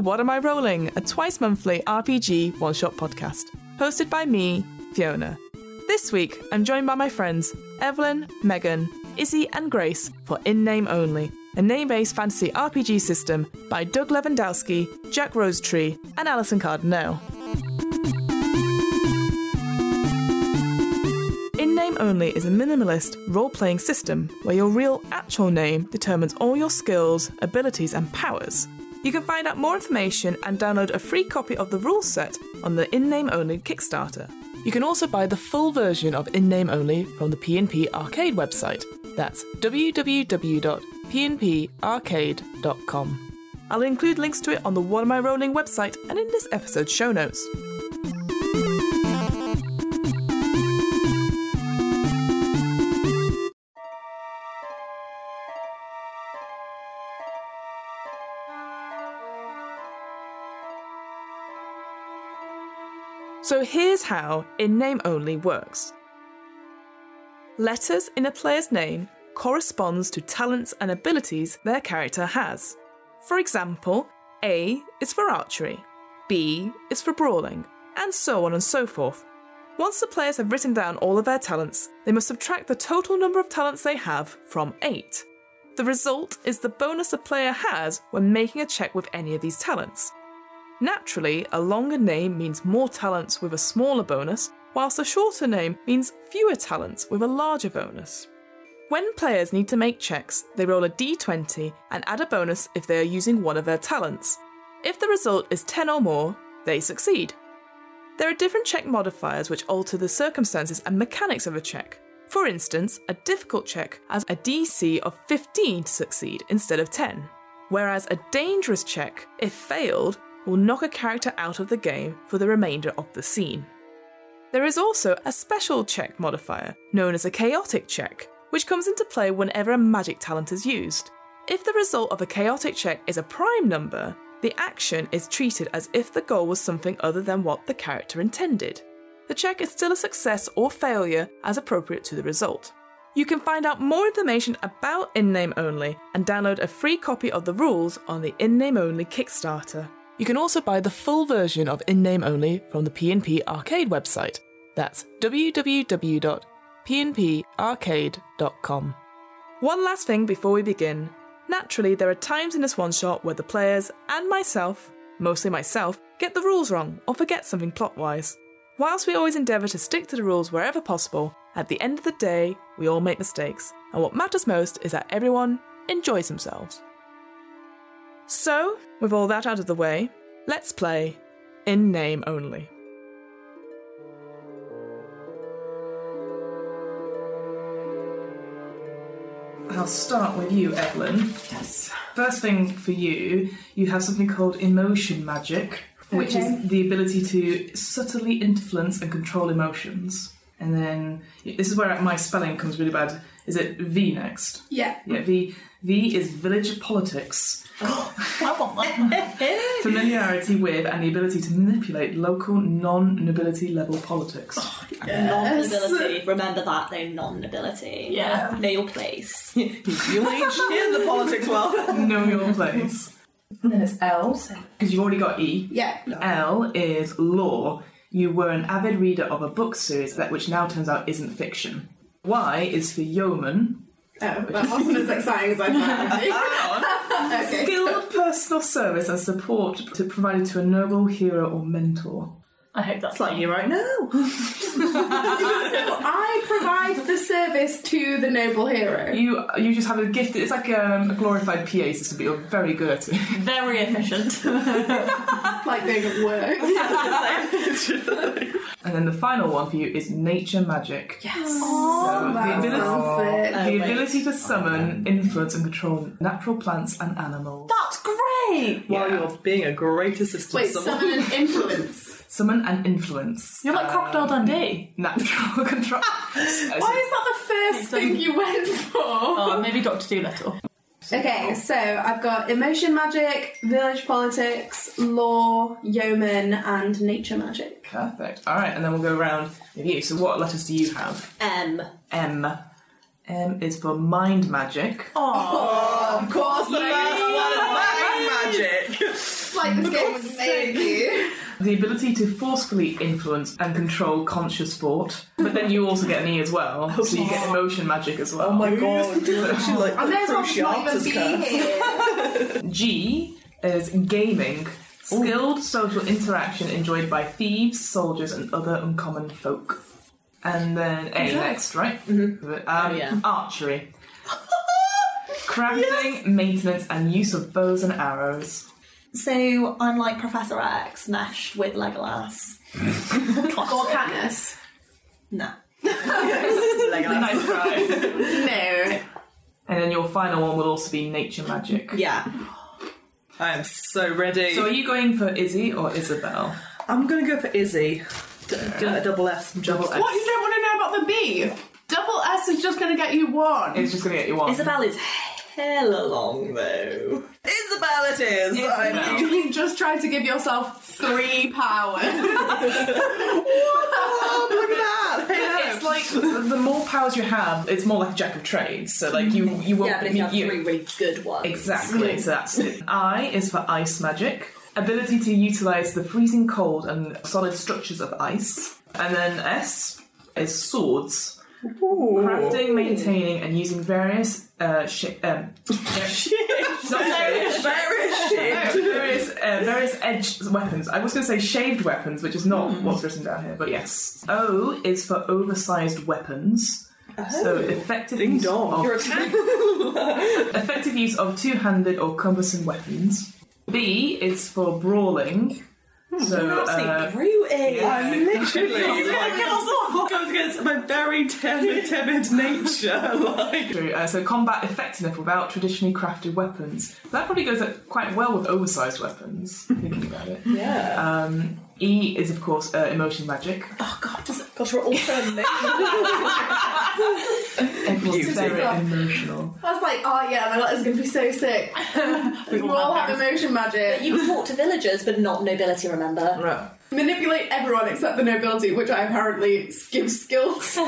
What Am I Rolling, a twice monthly RPG one shot podcast, hosted by me, Fiona. This week, I'm joined by my friends Evelyn, Megan, Izzy, and Grace for In Name Only, a name based fantasy RPG system by Doug Lewandowski, Jack Rosetree, and Alison Cardinale. In Name Only is a minimalist role playing system where your real, actual name determines all your skills, abilities, and powers. You can find out more information and download a free copy of the rule set on the In Name Only Kickstarter. You can also buy the full version of In Name Only from the PNP Arcade website. That's www.pnparcade.com. I'll include links to it on the What Am I Rolling website and in this episode's show notes. So here's how in name only works. Letters in a player's name corresponds to talents and abilities their character has. For example, A is for archery, B is for brawling, and so on and so forth. Once the players have written down all of their talents, they must subtract the total number of talents they have from 8. The result is the bonus a player has when making a check with any of these talents. Naturally, a longer name means more talents with a smaller bonus, whilst a shorter name means fewer talents with a larger bonus. When players need to make checks, they roll a d20 and add a bonus if they are using one of their talents. If the result is 10 or more, they succeed. There are different check modifiers which alter the circumstances and mechanics of a check. For instance, a difficult check has a DC of 15 to succeed instead of 10, whereas a dangerous check, if failed, will knock a character out of the game for the remainder of the scene. There is also a special check modifier, known as a chaotic check, which comes into play whenever a magic talent is used. If the result of a chaotic check is a prime number, the action is treated as if the goal was something other than what the character intended. The check is still a success or failure as appropriate to the result. You can find out more information about In Name Only and download a free copy of the rules on the In Name Only Kickstarter. You can also buy the full version of In Name Only from the PNP Arcade website. That's www.pnparcade.com. One last thing before we begin. Naturally, there are times in this one shot where the players and myself, mostly myself, get the rules wrong or forget something plot wise. Whilst we always endeavour to stick to the rules wherever possible, at the end of the day, we all make mistakes, and what matters most is that everyone enjoys themselves. So, with all that out of the way, let's play in name only. I'll start with you, Evelyn. Yes. First thing for you, you have something called emotion magic, which Okay. is the ability to subtly influence and control emotions. And then this is where my spelling comes really bad. Is it V next? Yeah. Yeah, V. V is village politics. I want that. Familiarity with and the ability to manipulate local non-nobility level politics. Oh, non-nobility. Remember that, though, non-nobility. Yeah. Know your place. you ain't In the politics world. know your place. And then it's L, because you've already got E. Yeah. L is law. You were an avid reader of a book series that which now turns out isn't fiction. Y is for yeoman. Oh, that wasn't as exciting as I thought. okay. Skilled personal service and support to provided to a noble hero or mentor. I hope that's It's like you right now. I provide the service to the noble hero. You you just have a gift. It's like um, a glorified PA system, but you're very good at it. very efficient. Like being at work. And then the final one for you is nature magic. Yes. So the ability. Oh, the wait. ability to summon, influence, and control natural plants and animals. That's great. While Yeah. you're being a great assistant Wait, to summon and influence. Summon and influence. You're like Crocodile um, Dundee. Natural control. Why is that the first um, thing you went for? Oh, maybe Doctor Dolittle. Okay, so I've got emotion magic, village politics, law, yeoman, and nature magic. Perfect. All right, and then we'll go around with you. So, what letters do you have? M. M. M is for mind magic. Oh. Of course, the first Magic. It's like this game was made for you. The ability to forcefully influence and control conscious thought, but then you also get an E as well, so you get emotion magic as well. Oh my god. She like I may as well just not even be here. G is gaming. Skilled social interaction enjoyed by thieves, soldiers, and other uncommon folk. And then A next, right? Mm-hmm. Um, Oh, yeah. Archery. Crafting, maintenance, and use of bows and arrows. So I'm like Professor X meshed with Legolas. Or Katniss. No. Nice try. No. and then your final one will also be nature magic. Yeah. I am so ready. So are you going for Izzy or Isabel? I'm gonna go for Izzy. D- Get a double S from Double S. What you don't want to know about the B? Double S is just going to get you one. It's just going to get you one. Isabel is hella long though. Isabel it is! Isabel. You just tried to give yourself three power. Oh, look at that! Hey, It's like the the more powers you have, it's more like a jack of trades. So like you you won't Yeah, but if you have you- three really good ones. Exactly, so that's it. I is for ice magic. Ability to utilize the freezing cold and solid structures of ice. And then S is swords. Crafting, maintaining, and using various uh, shi um, not various, Very shit! various, uh, various edged weapons. I was going to say shaved weapons, which is not what's written down here, but yes. O is for oversized weapons. So effective Ding use dong. of Effective use of two-handed or cumbersome weapons. B is for brawling. So uh, Rooting. I'm literally like, goes against my very timid, timid nature. Like, true, uh, so combat effectiveness without traditionally crafted weapons. That probably goes uh, quite well with oversized weapons. Thinking about it. yeah. Um, e is of course uh, emotion magic. Oh god, does it gosh we're all turning Everyone's very emotional. I was like, oh yeah, my letter's going to be so sick. we all have emotion magic. You can talk to villagers but not nobility, remember? Right. Manipulate everyone except the nobility, which I apparently give skills. You're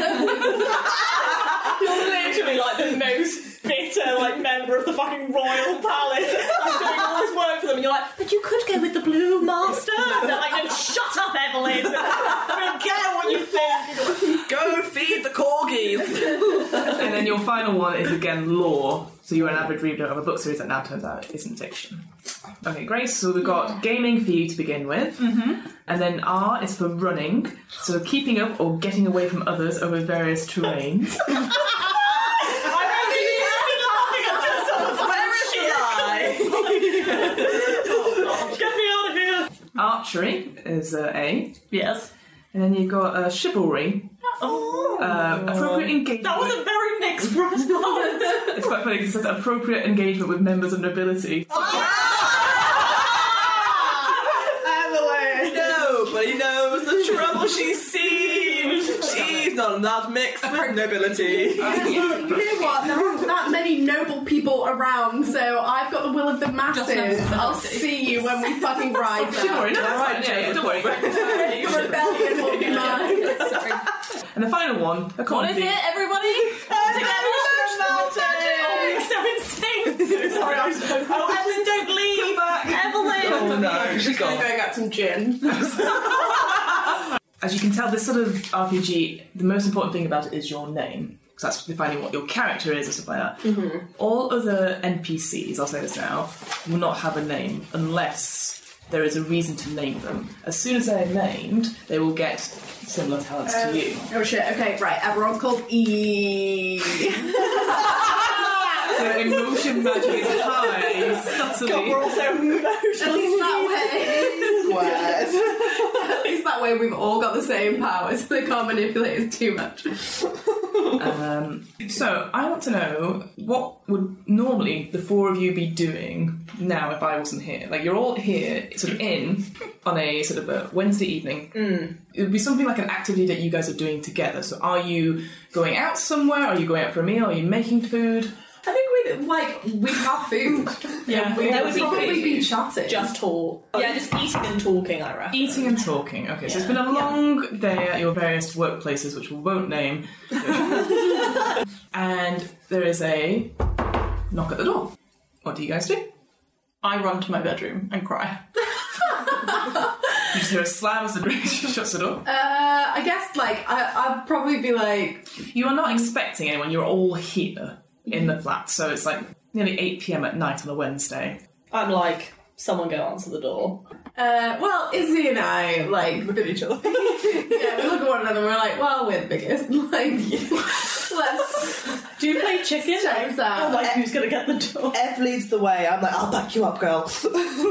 literally like the most bitter like member of the fucking royal palace. I'm doing all this work for them, and you're like, but you could go with the blue master. And they're like, no, shut up, Evelyn. I don't care what you think. Go feed the corgis! And then your final one is again law. So you're an avid reader of a book series that now turns out isn't fiction. Okay, Grace. So we've got gaming for you to begin with, mm-hmm. and then R is for running. So keeping up or getting away from others over various terrains. Where is she? Get me out of here. Archery is uh, A, Yes. and then you've got uh, chivalry. Oh. Uh, appropriate engagement. That was a very mixed response. It's quite funny 'cause it says appropriate engagement with members of nobility. Evelyn! Nobody knows the trouble she's seen. She's not enough mixed with nobility. You know what? There aren't that many noble people around, so I've got the will of the masses. I'll see you when we fucking ride Chivalry, there. no, that's fine, yeah, yeah, don't worry. Your Rebellion will be mine. Sorry. And the final one, a What is it, everybody? Together! Oh, we're so in! Sorry, I'm Oh, Evelyn, don't leave! Evelyn! Oh no, she's I'm gone. going out some gin. As you can tell, this sort of RPG, the most important thing about it is your name. Because that's defining what your character is and stuff like that. Mm-hmm. All other NPCs, I'll say this now, will not have a name unless there is a reason to name them. As soon as they're named, they will get similar talents to uh, you. Oh shit, okay, right, Everyone called E. Their emotion magic is high, subtly. also At least that way. Squared. At least that way we've all got the same powers. They can't manipulate us too much. Um, so I want to know what would normally the four of you be doing now if I wasn't here? Like you're all here, sort of in on a sort of a Wednesday evening. It would be something like an activity that you guys are doing together. So are you going out somewhere? Are you going out for a meal? Are you making food? I think we'd like we'd have food. Yeah, We'd There would be probably food. be chatting. just talk. Yeah, just eating and talking, I reckon. Eating and talking. Okay, so it's been a long day at your various workplaces, which we won't name. and there is a knock at the door. What do you guys do? I run to my bedroom and cry. You just hear a slam as the door shuts the door. Uh, I guess like I, I'd probably be like, You are not expecting anyone. You're all here in the flat, so it's like nearly 8 p.m. at night on a Wednesday. I'm like, someone go answer the door. uh, well, Izzy and I like look at each other. yeah, we look at one another and we're like, well, we're the biggest. Like, let's Do you play chicken? check out. I'm like, who's gonna get the door? Ev leads the way. I'm like, I'll back you up, girl.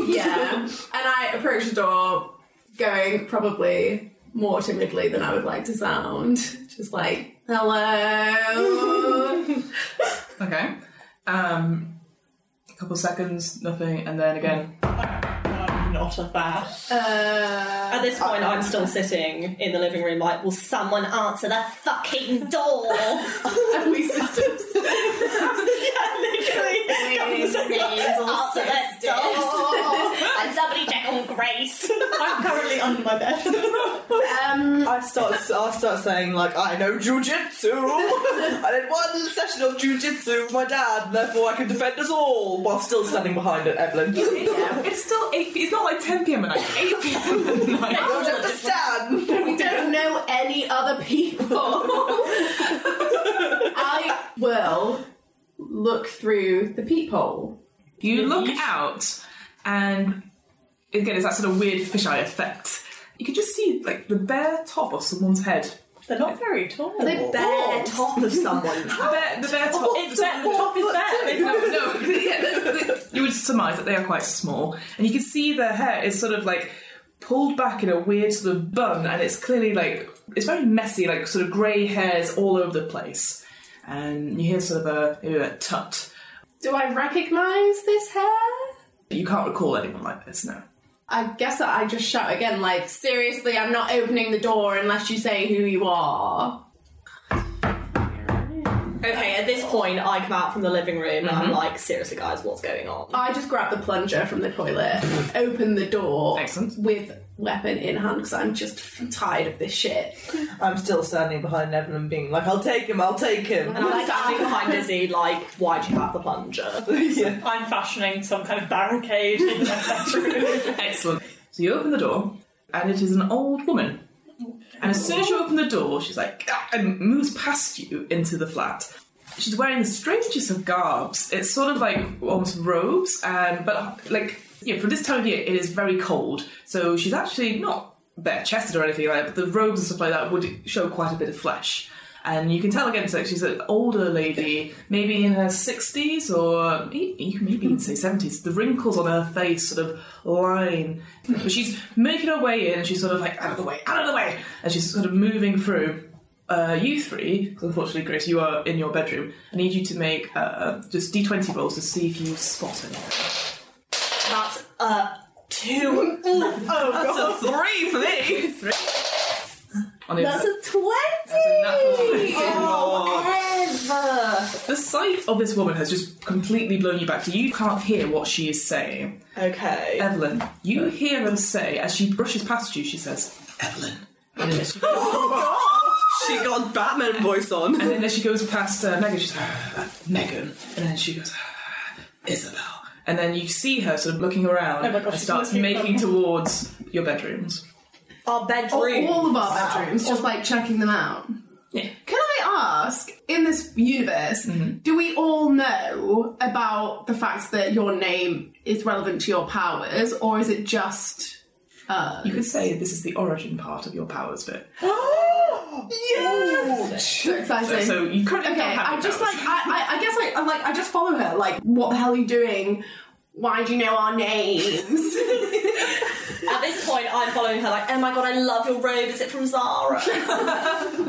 yeah, and I approach the door, going probably more timidly than I would like to sound. Just like, hello. Okay. Um, a couple seconds, nothing, and then again. I'm not a fan. uh, At this point, I'm still sitting in the living room, like, will someone answer the fucking door? and we sisters. yeah, literally. Answer that door. and somebody check on Grace. I'm currently under my bed. Um, I start. I start saying like, I know jujitsu. I did one session of jujitsu with my dad, and therefore I can defend us all while still standing behind it, Evelyn. You It's still 8 It's not like 10 p.m. at night, 8 p.m. at night. don't understand. we don't know any other people. I will look through the peephole. You look out, and again, it's that sort of weird fisheye effect. You can just see like the bare top of someone's head. They're not very tall. The bare top of someone. The bare, the bare top. Oh, it's bare, the top is bare. no, no, yeah, the- the- you would surmise that they are quite small, and you can see their hair is sort of like pulled back in a weird sort of bun, and it's clearly like it's very messy, like sort of grey hairs all over the place, and you hear sort of a maybe a tut. Do I recognise this hair? You can't recall anyone like this, no. I guess that I just shout again, like, seriously, I'm not opening the door unless you say who you are. Okay, at this point, I come out from the living room and I'm mm-hmm. like, seriously, guys, what's going on? I just grab the plunger from the toilet, open the door Excellent. with weapon in hand because I'm just f- tired of this shit. I'm still standing behind Neville and being like, I'll take him. I'll take him. And I'm standing behind Izzy, like, why'd you have the plunger? yeah. I'm fashioning some kind of barricade in my bedroom. Excellent. So you open the door, and it is an old woman. And as soon as you open the door, she's like, "Ah," and moves past you into the flat. She's wearing the strangest of garbs. It's sort of like almost robes, and but like yeah, for this time of year, it is very cold. So she's actually not bare chested or anything like that. But the robes and stuff like that would show quite a bit of flesh. And you can tell again, so she's an older lady, maybe in her 60s or maybe even say 70s. The wrinkles on her face sort of line. But she's making her way in and she's sort of like, out of the way, out of the way! And she's sort of moving through. Uh, you three, because unfortunately, Grace, you are in your bedroom. I need you to make uh, just d20 rolls to see if you spot anything. That's uh two. Oh, That's a three for me! Three. On That's a 20! That's a natural 20. Ever! The sight of this woman has just completely blown you back to you can't hear what she is saying. Okay. Evelyn, you hear her say, as she brushes past you, she says, Evelyn. And then as she, She got Batman voice on. and then as she goes past uh, Megan, she's Megan. And then she goes, "Uh, Isabel. And then you see her sort of looking around Oh my gosh, and she's starts looking making towards your bedrooms. Our bedroom. All of our bedrooms, just like checking them out. Yeah. Can I ask, in this universe, mm-hmm. do we all know about the fact that your name is relevant to your powers, or is it just us? You could say this is the origin part of your powers bit. yes! So exciting. So, so you currently okay, don't have I just powers. like I, I, I guess I I'm like I just follow her. Like, what the hell are you doing? Why do you know our names? At this point, I'm following her, like, oh my god, I love your robe. Is it from Zara?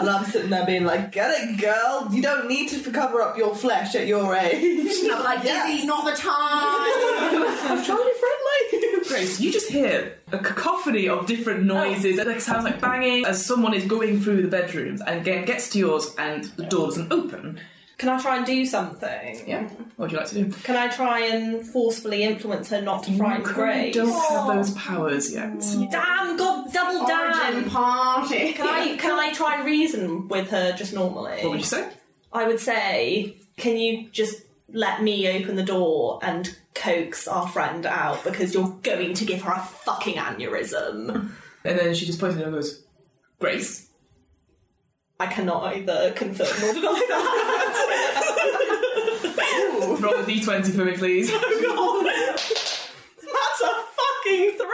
And I'm sitting there being like, get it, girl. You don't need to cover up your flesh at your age. I'm like, Yes. Izzy, not the time. I'm trying to be friendly. Grace, you just hear a cacophony of different noises. It like, sounds like banging as someone is going through the bedrooms and again gets to yours and the door doesn't open. Can I try and do something? Yeah. What would you like to do? Can I try and forcefully influence her not to frighten You Grace? don't have those powers yet. Oh. Damn, god, double Origin damn! party. Can I can I try and reason with her just normally? What would you say? I would say, can you just let me open the door and coax our friend out because you're going to give her a fucking aneurysm. And then she just points at him and goes, Grace. I cannot either confirm nor deny that. Roll a d20 for me, please. Oh, That's a fucking three!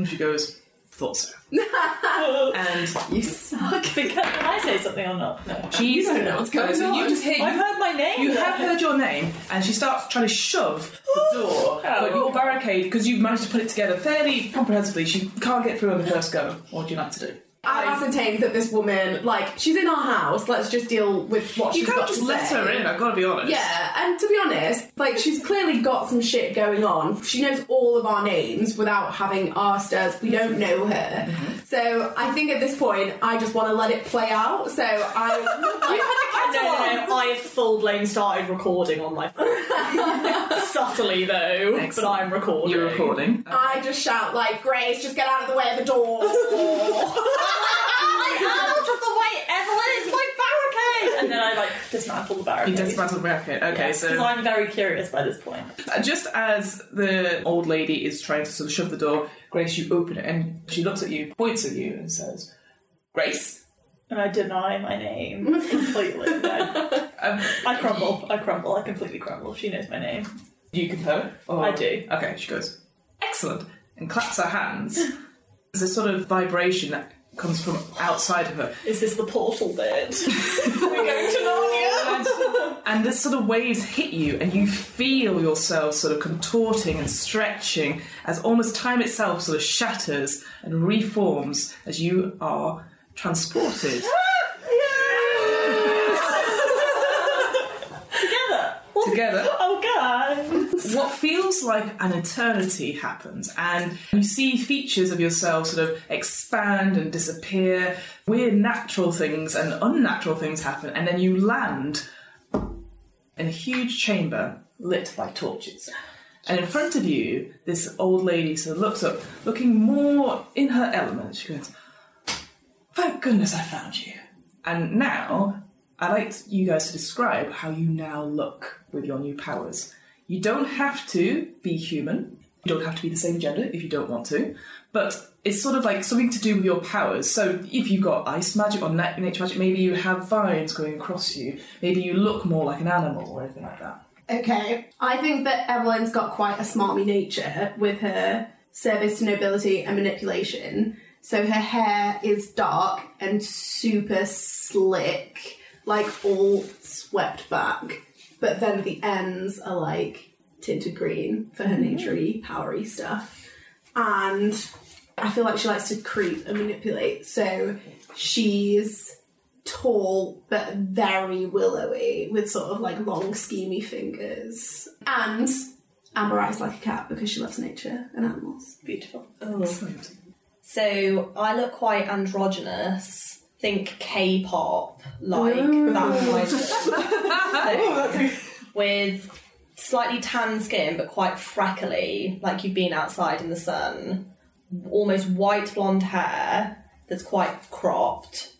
And she goes, Thought so. and You suck. Can I say something or not? No. she's. don't know what's going so You on. just hear. I've heard my name. You have heard your name, and she starts trying to shove the door, oh. but your barricade, because you've managed to put it together fairly comprehensively, she can't get through on the first go. What would you like to do? I've ascertained that this woman, like, she's in our house. Let's just deal with what You she's can't got just to let say. her in, I've got to be honest. Yeah, and to be honest, like she's clearly got some shit going on. She knows all of our names without having asked us. We don't know her. Mm-hmm. So I think at this point I just want to let it play out. So I no, no, no, I have full blown started recording on my phone. Subtly though, but I'm recording. You're recording. I just shout like Grace, just get out of the way of the door. out of the way, Evelyn, it's my barricade! And then I like dismantle the He barricade. dismantled the bracket. Okay, Because so I'm very curious by this point. uh, just as the old lady is trying to sort of shove the door, Grace, you open it, and she looks at you, points at you, and says, "Grace." And I deny my name completely. Um, I crumble. I crumble. I completely crumble. She knows my name. Do you confirm it? Or- I do. Okay, she goes, excellent, and claps her hands. There's a sort of vibration that comes from outside of her. Is this the portal bit? We're going to Narnia! And this sort of waves hit you, and you feel yourself sort of contorting and stretching as almost time itself sort of shatters and reforms as you are transported Together. together. Oh god. what feels like an eternity happens, and you see features of yourself sort of expand and disappear. Weird natural things and unnatural things happen, and then you land in a huge chamber lit by torches. And in front of you, this old lady sort of looks up, looking more in her element. She goes, Thank goodness I found you. And now, I'd like you guys to describe how you now look with your new powers. You don't have to be human. You don't have to be the same gender if you don't want to. But it's sort of like something to do with your powers. So if you've got ice magic or nature magic, maybe you have vines going across you. Maybe you look more like an animal or anything like that. Okay, I think that Evelyn's got quite a smarmy nature with her service to nobility and manipulation. So her hair is dark and super slick, like all swept back. But then the ends are like tinted green for her mm-hmm. naturey, powery stuff. And I feel like she likes to creep and manipulate. So she's tall but very willowy with sort of like long schemy fingers and amber eyes like a cat because she loves nature and animals Beautiful. Oh. So I look quite androgynous. Think K-pop, like that. With slightly tan skin, but quite freckly, like you've been outside in the sun. Almost white blonde hair that's quite cropped,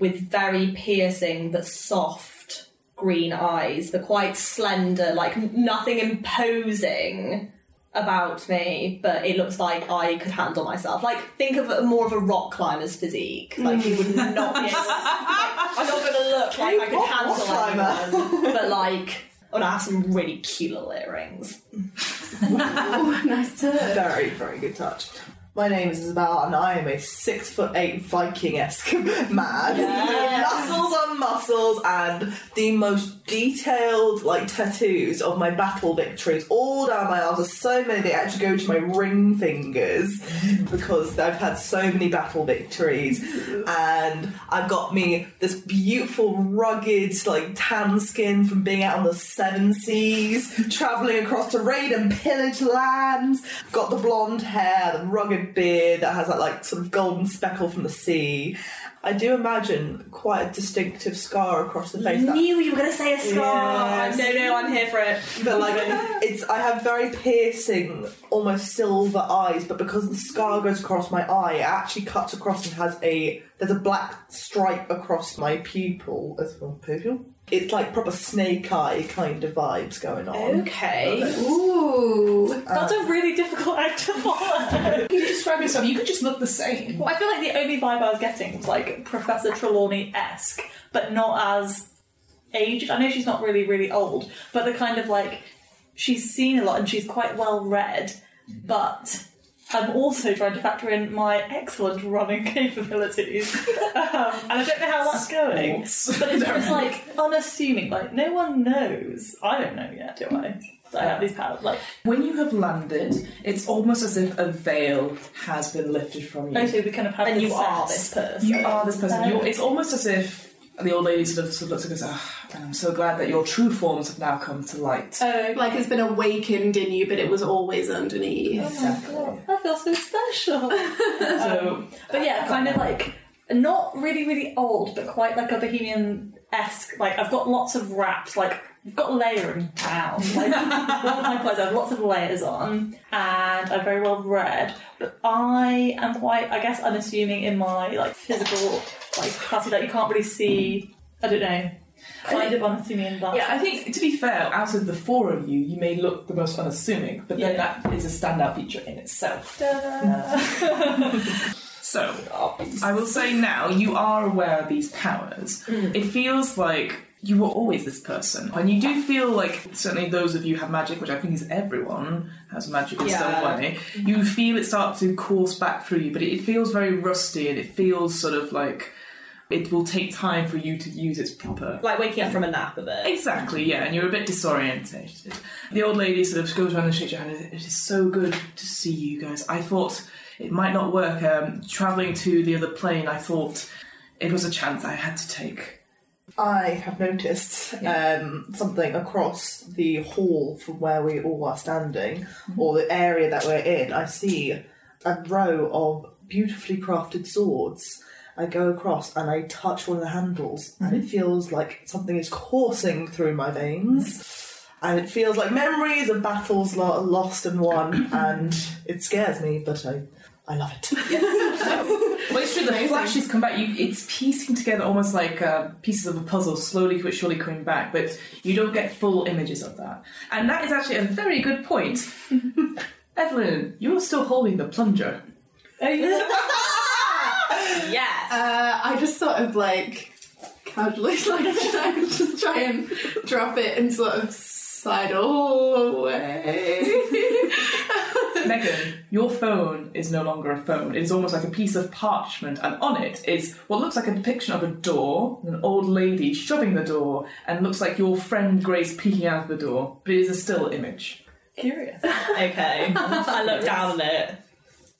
with very piercing but soft green eyes, but quite slender, like nothing imposing about me, but it looks like I could handle myself. Like, think of a, more of a rock climber's physique. Like, you would not be able to, I'm not going to look like I could rock handle climber? anyone, but like, oh, I have some really cute little earrings. nice turn Very, very good touch. My name is Isabel, and I am a six foot eight Viking esque man. muscles on muscles, and the most detailed like tattoos of my battle victories all down my arms. There's so many they actually go to my ring fingers because I've had so many battle victories, and I've got me this beautiful, rugged, like tan skin from being out on the seven seas, traveling across to raid and pillage lands. Got the blonde hair, the rugged beard that has that like sort of golden speckle from the sea. I do imagine quite a distinctive scar across the face. that- Knew you were going to say a scar. Yes. No, no, I'm here for it. but like it's I have very piercing, almost silver eyes, but because the scar goes across my eye, it actually cuts across and has a there's a black stripe across my pupil as well. Pupil? It's like proper snake eye kind of vibes going on. Okay. Ooh. That's a really difficult act to follow. You describe yourself, you could just look the same. Well, I feel like the only vibe I was getting was like Professor Trelawney esque, but not as aged. I know she's not really, really old, but the kind of like she's seen a lot and she's quite well read, but I'm also trying to factor in my excellent running capabilities. um, and I don't know how that's going. But it's just like unassuming, like no one knows. I don't know yet, do I? That I have these powers. Like, When you have landed, it's almost as if a veil has been lifted from you. okay, we kind of have And you are this person. You are this person. You're, it's almost as if the old lady sort of, sort of looks and goes, ah, and I'm so glad that your true forms have now come to light. Oh, Like it's been awakened in you, but it was always underneath. exactly. I feel so special. So, But yeah, kind of like not really, really old, but quite like a bohemian esque. Like I've got lots of wraps. Like I've got layering down. Like one of my clothes, I have lots of layers on, and I'm very well read. But I am quite, I guess, unassuming in my like physical like capacity that you can't really see. I don't know. Kind of unassuming in yeah, I think to be fair, out of the four of you, you may look the most unassuming, but then Yeah. that is a standout feature in itself. So, I will say now, you are aware of these powers. Mm. It feels like you were always this person. And you do feel like, certainly those of you have magic, which I think is everyone has magic in some way, you feel it start to course back through you, but it, it feels very rusty and it feels sort of like it will take time for you to use its proper Like waking up from a nap a bit. Exactly, yeah, and you're a bit disoriented. The old lady sort of goes around and shakes your hand. It is so good to see you guys. I thought it might not work. Um, traveling to the other plane, I thought it was a chance I had to take. I have noticed um, something across the hall from where we all are standing, or the area that we're in. I see a row of beautifully crafted swords. I go across and I touch one of the handles, and it feels like something is coursing through my veins. And it feels like memories of battles lost and won, and it scares me, but I, I love it. Well, it's true. The flashes come back. You, it's piecing together almost like uh, pieces of a puzzle, slowly but surely coming back. But you don't get full images of that. And that is actually a very good point. Evelyn, you're still holding the plunger. Yes. Uh, I just sort of like casually like try, just try and drop it and sort of sidle away. Megan, your phone is no longer a phone. It is almost like a piece of parchment, and on it is what looks like a depiction of a door, an old lady shoving the door, and looks like your friend Grace peeking out of the door. But it is a still image. Curious. okay. I look down at it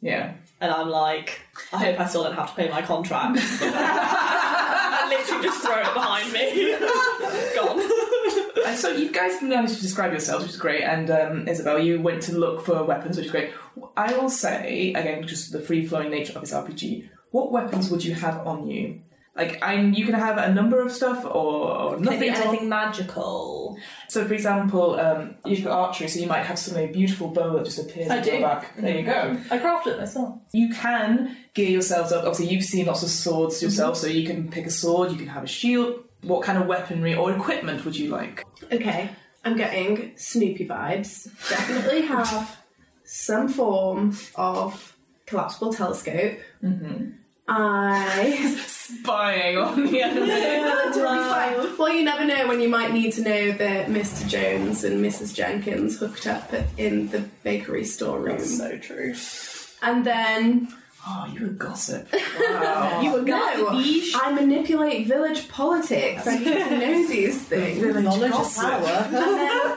Yeah. And I'm like, I hope I still don't have to pay my contract. I literally just throw it behind me. Gone. And so you guys managed to describe yourselves, which is great. And um, Isabel, you went to look for weapons, which is great. I will say again, just the free flowing nature of this RPG. What weapons would you have on you? Like, I'm, you can have a number of stuff or, or Can it be nothing. at all. anything magical? So, for example, um, you've got archery, so you might have suddenly a beautiful bow that just appears I on your do. back. There you go. I crafted it myself. You can gear yourselves up. Obviously, you've seen lots of swords yourself, so you can pick a sword, you can have a shield. What kind of weaponry or equipment would you like? okay, I'm getting Snoopy vibes. Definitely have some form of collapsible telescope. Mm-hmm. I Spying on the enemy. Well, you never know when you might need to know that Mr. Jones and Mrs. Jenkins hooked up in the bakery storeroom. so true. And then Oh, you're a gossip. Wow. you were gossip. no, I manipulate village politics. I need to know these things. Knowledge is gossip. power. And then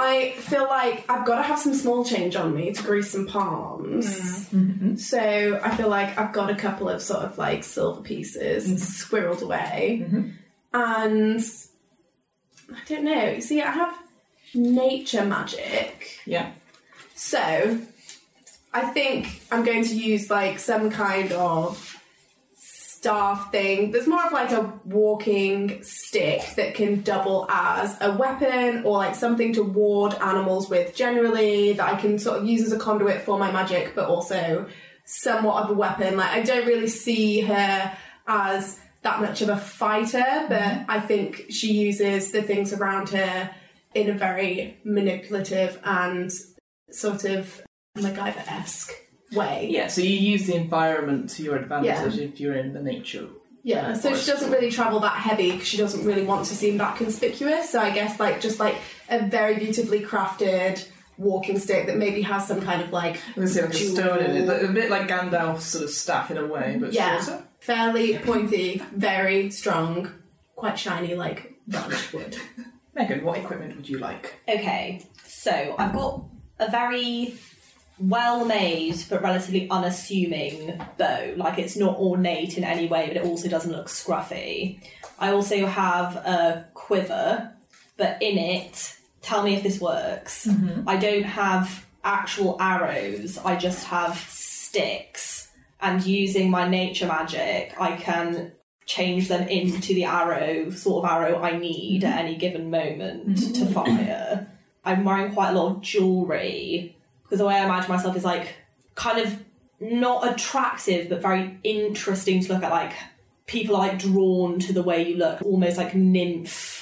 I feel like I've got to have some small change on me to grease some palms. Mm-hmm. So I feel like I've got a couple of sort of like silver pieces mm-hmm. squirreled away. Mm-hmm. And I don't know. You see, I have nature magic. yeah. So I think I'm going to use like some kind of staff thing. There's more of like a walking stick that can double as a weapon or like something to ward animals with generally that I can sort of use as a conduit for my magic, but also somewhat of a weapon. Like I don't really see her as that much of a fighter, but mm-hmm. I think she uses the things around her in a very manipulative and sort of MacGyver esque way. Yeah, so you use the environment to your advantage if you're in the nature. Yeah, uh, so she doesn't really travel that heavy because she doesn't really want to seem that conspicuous. So I guess like just like a very beautifully crafted walking stick that maybe has some kind of like I'm say like a stone in it, like, a bit like Gandalf's sort of staff in a way, but Yeah, shorter. fairly pointy, very strong, quite shiny like varnished wood. Megan, what equipment would you like? Okay, so I've got a very well made but relatively unassuming bow. Like it's not ornate in any way, but it also doesn't look scruffy. I also have a quiver, but in it, tell me if this works. Mm-hmm. I don't have actual arrows, I just have sticks. And using my nature magic, I can change them into the arrow, sort of arrow I need at mm-hmm. any given moment mm-hmm. to fire. I'm wearing quite a lot of jewellery the way I imagine myself is like kind of not attractive but very interesting to look at. Like people are like drawn to the way you look, almost like nymph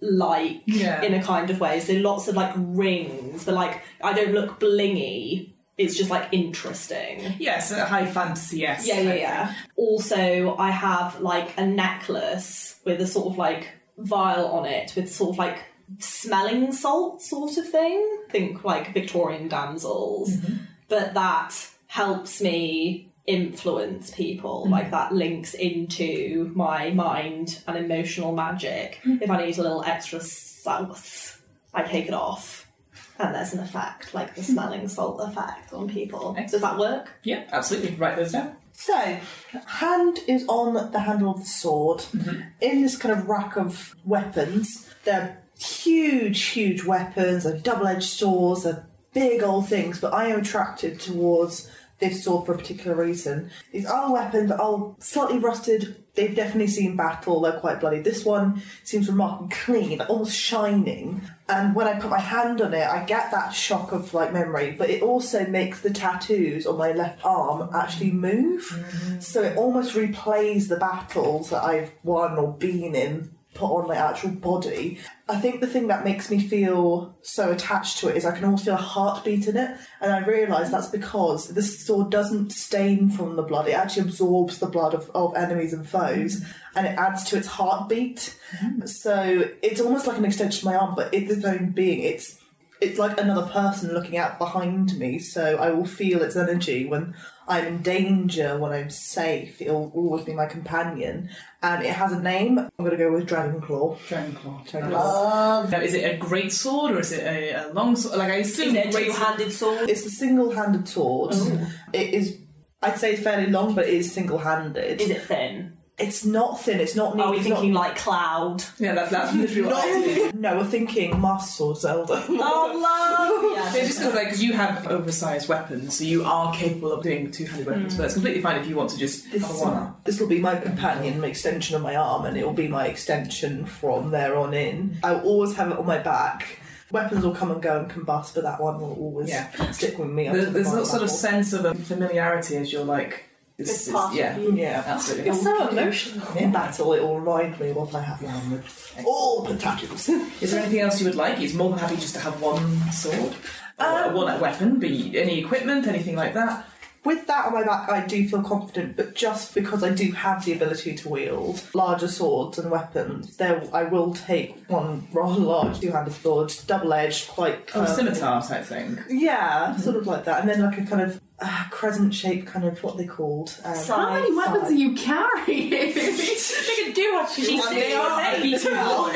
like Yeah. in a kind of way. So lots of like rings, but like I don't look blingy. It's just like interesting. Yes, a high fantasy, yes. Yeah, yeah, yeah. Also, I have like a necklace with a sort of like vial on it with sort of like smelling salt sort of thing. Think like Victorian damsels. Mm-hmm. But that helps me influence people. Mm-hmm. Like that links into my mind and emotional magic. Mm-hmm. If I need a little extra sauce, I take it off. And there's an effect, like the smelling salt effect on people. Does that work? Yeah, absolutely. Write those down. So, hand is on the handle of the sword. Mm-hmm. In this kind of rack of weapons, they're huge, huge weapons, they're double edged swords, they're big old things, but I am attracted towards this sword for a particular reason. These other weapons are all slightly rusted, they've definitely seen battle, they're quite bloody. This one seems remarkably clean, almost shining. And when I put my hand on it, I get that shock of like memory, but it also makes the tattoos on my left arm actually move. Mm-hmm. So it almost replays the battles that I've won or been in put on my actual body. I think the thing that makes me feel so attached to it is I can almost feel a heartbeat in it, and I realise that's because this sword doesn't stain from the blood, it actually absorbs the blood of, of enemies and foes, and it adds to its heartbeat. Mm-hmm. So it's almost like an extension of my arm, but it's its own being. It's it's like another person looking out behind me, so I will feel its energy when I'm in danger, when I'm safe. It'll always be my companion, and it has a name. I'm going to go with Dragon Claw. Dragon Claw. Dragon Claw. Now, is it a great sword or is it a, a long sword? Like I assume Is it a great two-handed sword? It's a single-handed sword. Oh. It is. I'd say it's fairly long, but it is single-handed. Is it thin? It's not thin. It's not. Are we it's not- thinking like cloud? Yeah, that's, that's literally what I did. no, we're thinking Master Sword Zelda. Oh, love! It's just because like, 'cause you have oversized weapons, so you are capable of doing two-handed weapons, but it's completely fine if you want to just have a This, one. this will be my companion, my extension of my arm, and it will be my extension from there on in. I'll always have it on my back. Weapons will come and go and combust, but that one will always Yeah. stick with me. up There, the there's a final sort of sense of um, familiarity as you're like, this It's is, part of yeah, you. Yeah. absolutely. It's so emotional. In battle, it will remind me what I have on with all the tattoos. Is there anything else you would like? He's more than happy just to have one sword, or Um, one weapon. Be any equipment, anything like that. With that on my back, I do feel confident, but just because I do have the ability to wield larger swords and weapons, there I will take one rather large two-handed sword, double-edged, quite Oh, curved. scimitar type thing. Yeah, sort of like that, and then like a kind of uh, crescent-shaped kind of what are they called. Um, How many weapons are you carrying? She can do what she I mean, they are beaten out.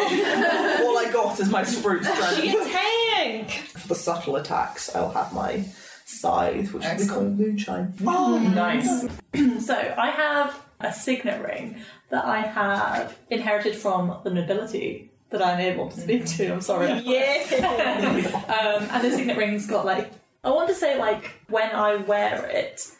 All I got is my spruce She's strength. a tank! For the subtle attacks, I'll have my scythe, which is Excellent. called moonshine. Oh, Nice. So I have a signet ring that I have inherited from the nobility that I'm able to speak to. I'm sorry. Yeah! Um, and the signet ring's got like I want to say like when I wear it,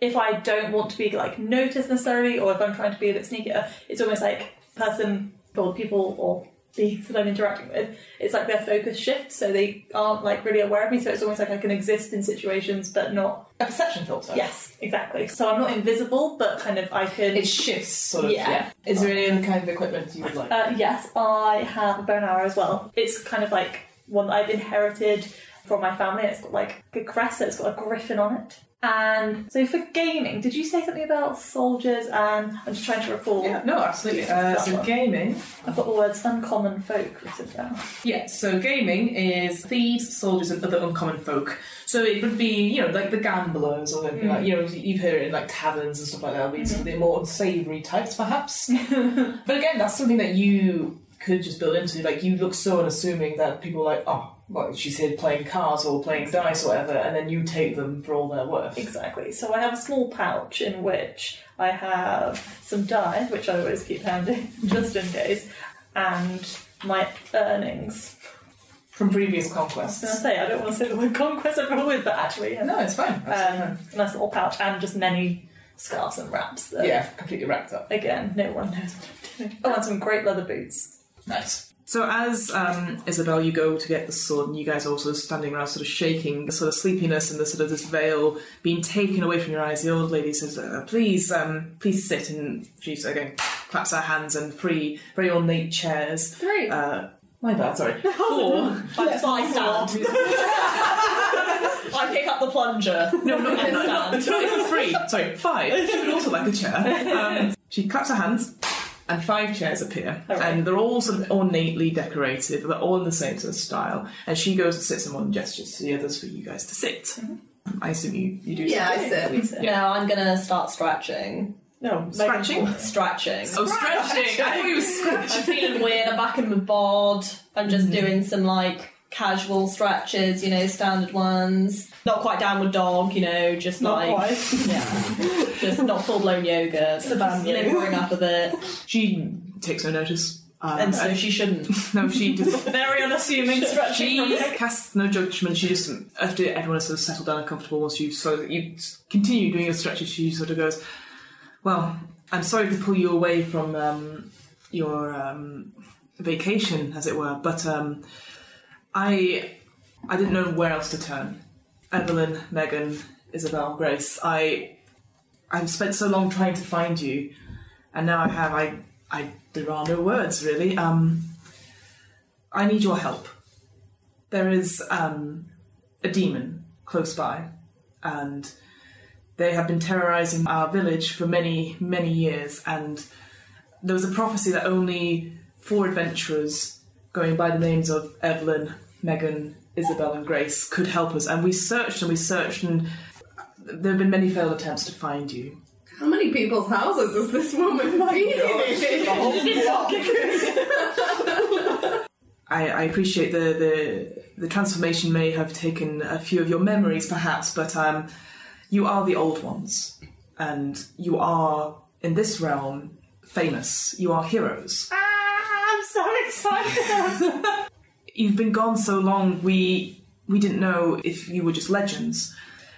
if I don't want to be like noticed necessarily, or if I'm trying to be a bit sneakier, it's almost like person or people or beings that I'm interacting with, it's like their focus shifts, so they aren't like really aware of me. So it's almost like I can exist in situations but not A perception filter. Yes, exactly. So I'm not invisible, but kind of I can. It shifts, sort of. Yeah. Is there any other kind of equipment you would like? Uh, yes, I have a bow and arrow as well. It's kind of like one that I've inherited from my family. It's got like a crest, it's got a griffin on it. And so for gaming, did you say something about soldiers and I'm just trying to recall. yeah, no, absolutely. Uh, so gaming. I've got the words uncommon folk written down. Yeah, so gaming is thieves, soldiers, and other uncommon folk. So it would be, you know, like the gamblers, or the, like, you know, you've heard it in like taverns and stuff like that. Would be some of the more unsavoury types, perhaps. but again, that's something that you could just build into. Like, you look so unassuming that people are like, oh, well, she's here playing cards or playing dice or whatever, and then you take them for all they're worth. Exactly. So I have a small pouch in which I have some die, which I always keep handy, just in case, and my earnings. From previous I was going to say, I don't want to say the word conquest everyone with, but actually, yeah. No, it's fine. Um, a nice little pouch and just many scarves and wraps. That. Yeah, completely wrapped up. Again, no one knows what I'm doing. Oh, and some great leather boots. Nice. So as um, Isabel, you go to get the sword, and you guys are also standing around, sort of shaking, the sort of sleepiness and the sort of this veil being taken away from your eyes. The old lady says, uh, "Please, um, please sit." And she again claps her hands, and three very ornate chairs. Three. Uh, my bad, sorry. Four. I just I stand. I pick up the plunger. no, no, no, and no, stand. not even three. Sorry, five. She would also like a chair. Um, she claps her hands, and five chairs appear, All right. and they're all sort of ornately decorated. They're all in the same sort of style. And she goes and sits in one and gestures to the others for you guys to sit. Mm-hmm. I assume you, you do. Yeah, I sit. sit. We Now I'm gonna start stretching. No, Scratching? Stretching. Oh, stretching! I thought you were scratching. I'm feeling weird. I'm back in my board. I'm just mm. doing some like casual stretches, you know, standard ones. Not quite downward dog, you know, just Not like quite. yeah, just not full blown yoga. Savannah. Limbering up a bit, She takes no notice. Um, and so she shouldn't. no, she just Very unassuming stretching She casts no judgment. She just after everyone has sort of settled down and comfortable. Once you so you continue doing your stretches, she sort of goes, "Well, I'm sorry to pull you away from um, your um, vacation, as it were, but um, I I didn't know where else to turn. Evelyn, Megan, Isabel, Grace. I I've spent so long trying to find you, and now I have. I I there are no words really. Um, I need your help there is um, a demon close by, and they have been terrorizing our village for many, many years. And there was a prophecy that only four adventurers, going by the names of Evelyn, Megan, Isabel, and Grace, could help us. And we searched and we searched, and there have been many failed attempts to find you. How many people's houses has this woman been I, I appreciate the, the the transformation may have taken a few of your memories, perhaps, but um, you are the old ones, and you are in this realm famous. You are heroes. Ah, I'm so excited. You've been gone so long. We we didn't know if you were just legends,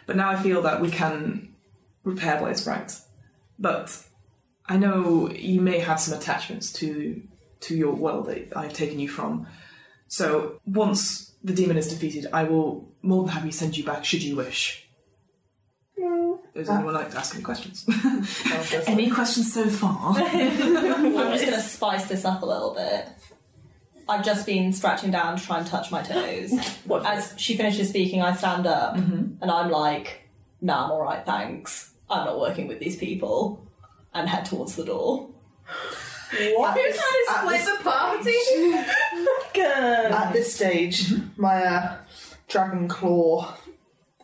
but now I feel that we can repair what is right. But I know you may have some attachments to to your world that I've taken you from. So once the demon is defeated, I will more than happy send you back should you wish. Does anyone like to ask any questions? any questions so far? I'm just gonna spice this up a little bit. I've just been stretching down to try and touch my toes. What? As she finishes speaking, I stand up and I'm like, "Nah, I'm all right, thanks. I'm not working with these people," and head towards the door. What? Trying to split the party? Good. At this stage, my uh, dragon claw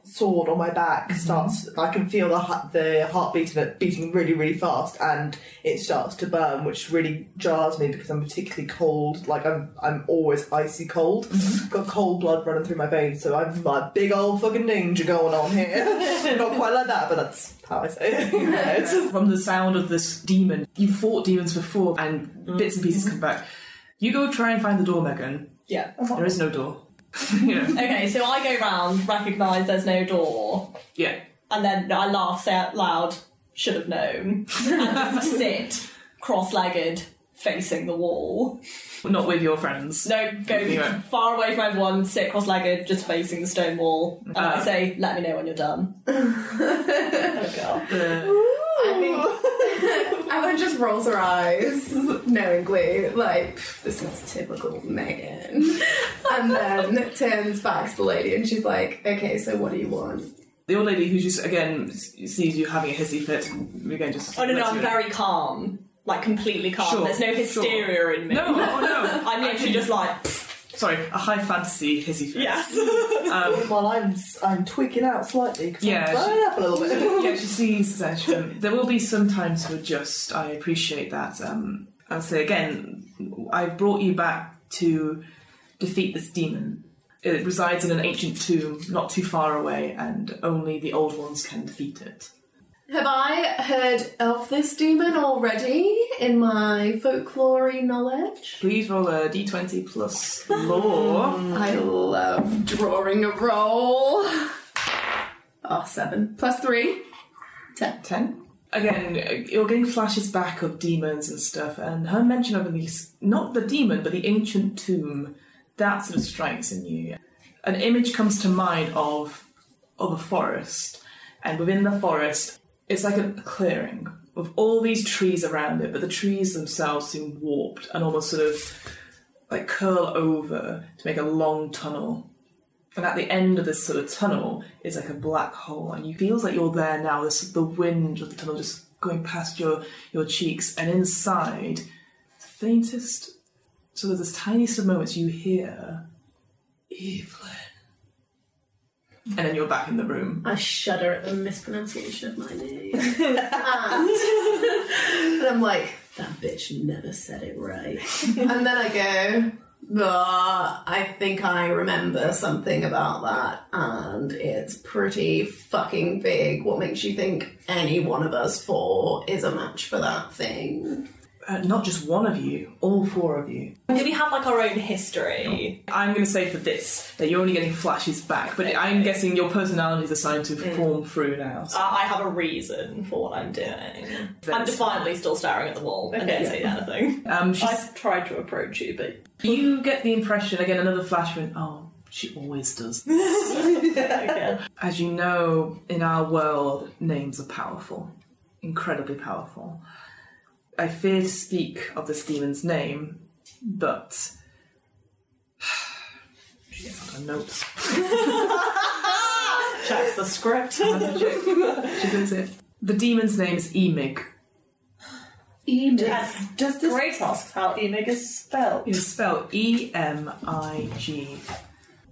sword on my back mm-hmm. starts. I can feel the the heartbeat of it beating really, really fast, and it starts to burn, which really jars me because I'm particularly cold. Like I'm, I'm always icy cold. Mm-hmm. Got cold blood running through my veins, so I'm like big old fucking ninja going on here. Not quite like that, but that's how I say it. You know, From the sound of this demon, you've fought demons before, and bits and pieces mm-hmm. come back. You go try and find the door, Megan. Yeah. There is no door. you know, Okay, so I go round, recognise there's no door, yeah. and then I laugh, say out loud, should have known, and just sit cross-legged facing the wall. Not with your friends. No, go Anyway. far away from everyone, sit cross legged, just facing the stone wall. And I Uh, say, let me know when you're done. Oh god. The- I think Ellen just rolls her eyes knowingly, like this is typical Megan, and then turns back to the lady and she's like, "Okay, so what do you want?" the old lady who just again sees you having a hissy fit. Again, just Oh no, no, I'm you- very calm. Like completely calm. Sure, There's no sure. hysteria in me. No, oh no. I'm literally just like, Sorry, a high fantasy hissy fit. yes. Um, While I'm I'm tweaking out slightly because Yeah, I'm burning up a little bit. yeah, she sees that um, there will be some time to adjust. I appreciate that. Um, I'll say again, I've brought you back to defeat this demon. It resides in an ancient tomb not too far away, and only the old ones can defeat it. Have I heard of this demon already in my folklore knowledge? Please roll a d20 plus law. I love drawing a roll. Oh, seven plus three. Ten. 10. Again, you're getting flashes back of demons and stuff, and her mention of these, not the demon, but the ancient tomb, that sort of strikes in you. An image comes to mind of, of a forest, and within the forest, it's like a clearing with all these trees around it, but the trees themselves seem warped and almost sort of like curl over to make a long tunnel. And at the end of this sort of tunnel is like a black hole, and you feels like you're there now. This the wind of the tunnel just going past your your cheeks, and inside, the faintest sort of this tiniest of moments you hear Evelyn, and then you're back in the room. I shudder at the mispronunciation of my name. and, and I'm like, that bitch never said it right. and then I go, but I think I remember something about that, and it's pretty fucking big. What makes you think any one of us four is a match for that thing? Uh, not just one of you, all four of you. Do we have like our own history? I'm going to say for this that you're only getting flashes back, but I'm guessing your personality is assigned to form through now. so- Uh, I have a reason for what I'm doing. I'm defiantly still staring at the wall and don't say anything. Um, she's, I've tried to approach you, but you get the impression again, another flash when oh, she always does. again. As you know, in our world, names are powerful, incredibly powerful. I fear to speak of this demon's name, but she gets out her notes. Checks the script. She does it. The demon's name is Emig. Yes. Does this Grace asks how Emig is spelled. It's spelled E M I G.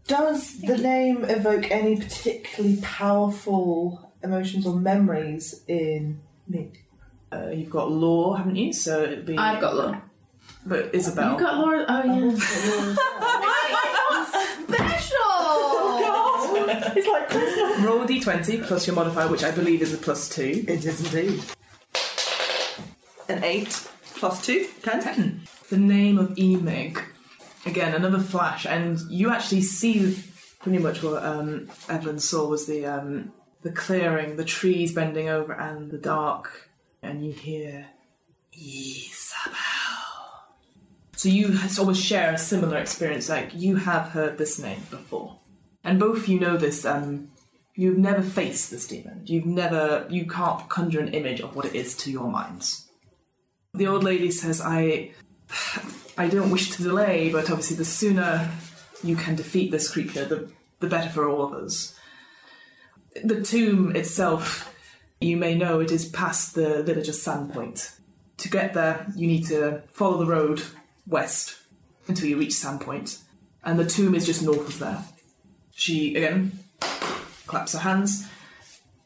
does the name evoke any particularly powerful emotions or memories in me? Uh, you've got law, haven't you? So it'd be. I've got Laura. But Isabel. You've got Laura. Oh, yeah. Special! It's like Christmas. Roll a d20 plus your modifier, which I believe is a plus two. It is indeed. An eight plus two, ten. Ten. The name of Emig. Again, another flash, and you actually see pretty much what um, Evelyn saw was the um, the clearing, the trees bending over, and the dark, and you hear Isabel. So you almost share a similar experience. Like you have heard this name before, and both you know this. Um, you've never faced this demon. You've never. You can't conjure an image of what it is to your minds. The old lady says, "I, I don't wish to delay, but obviously the sooner you can defeat this creature, the the better for all of us." The tomb itself, you may know, it is past the village of Sandpoint. To get there, you need to follow the road west until you reach Sandpoint, and the tomb is just north of there. She again claps her hands,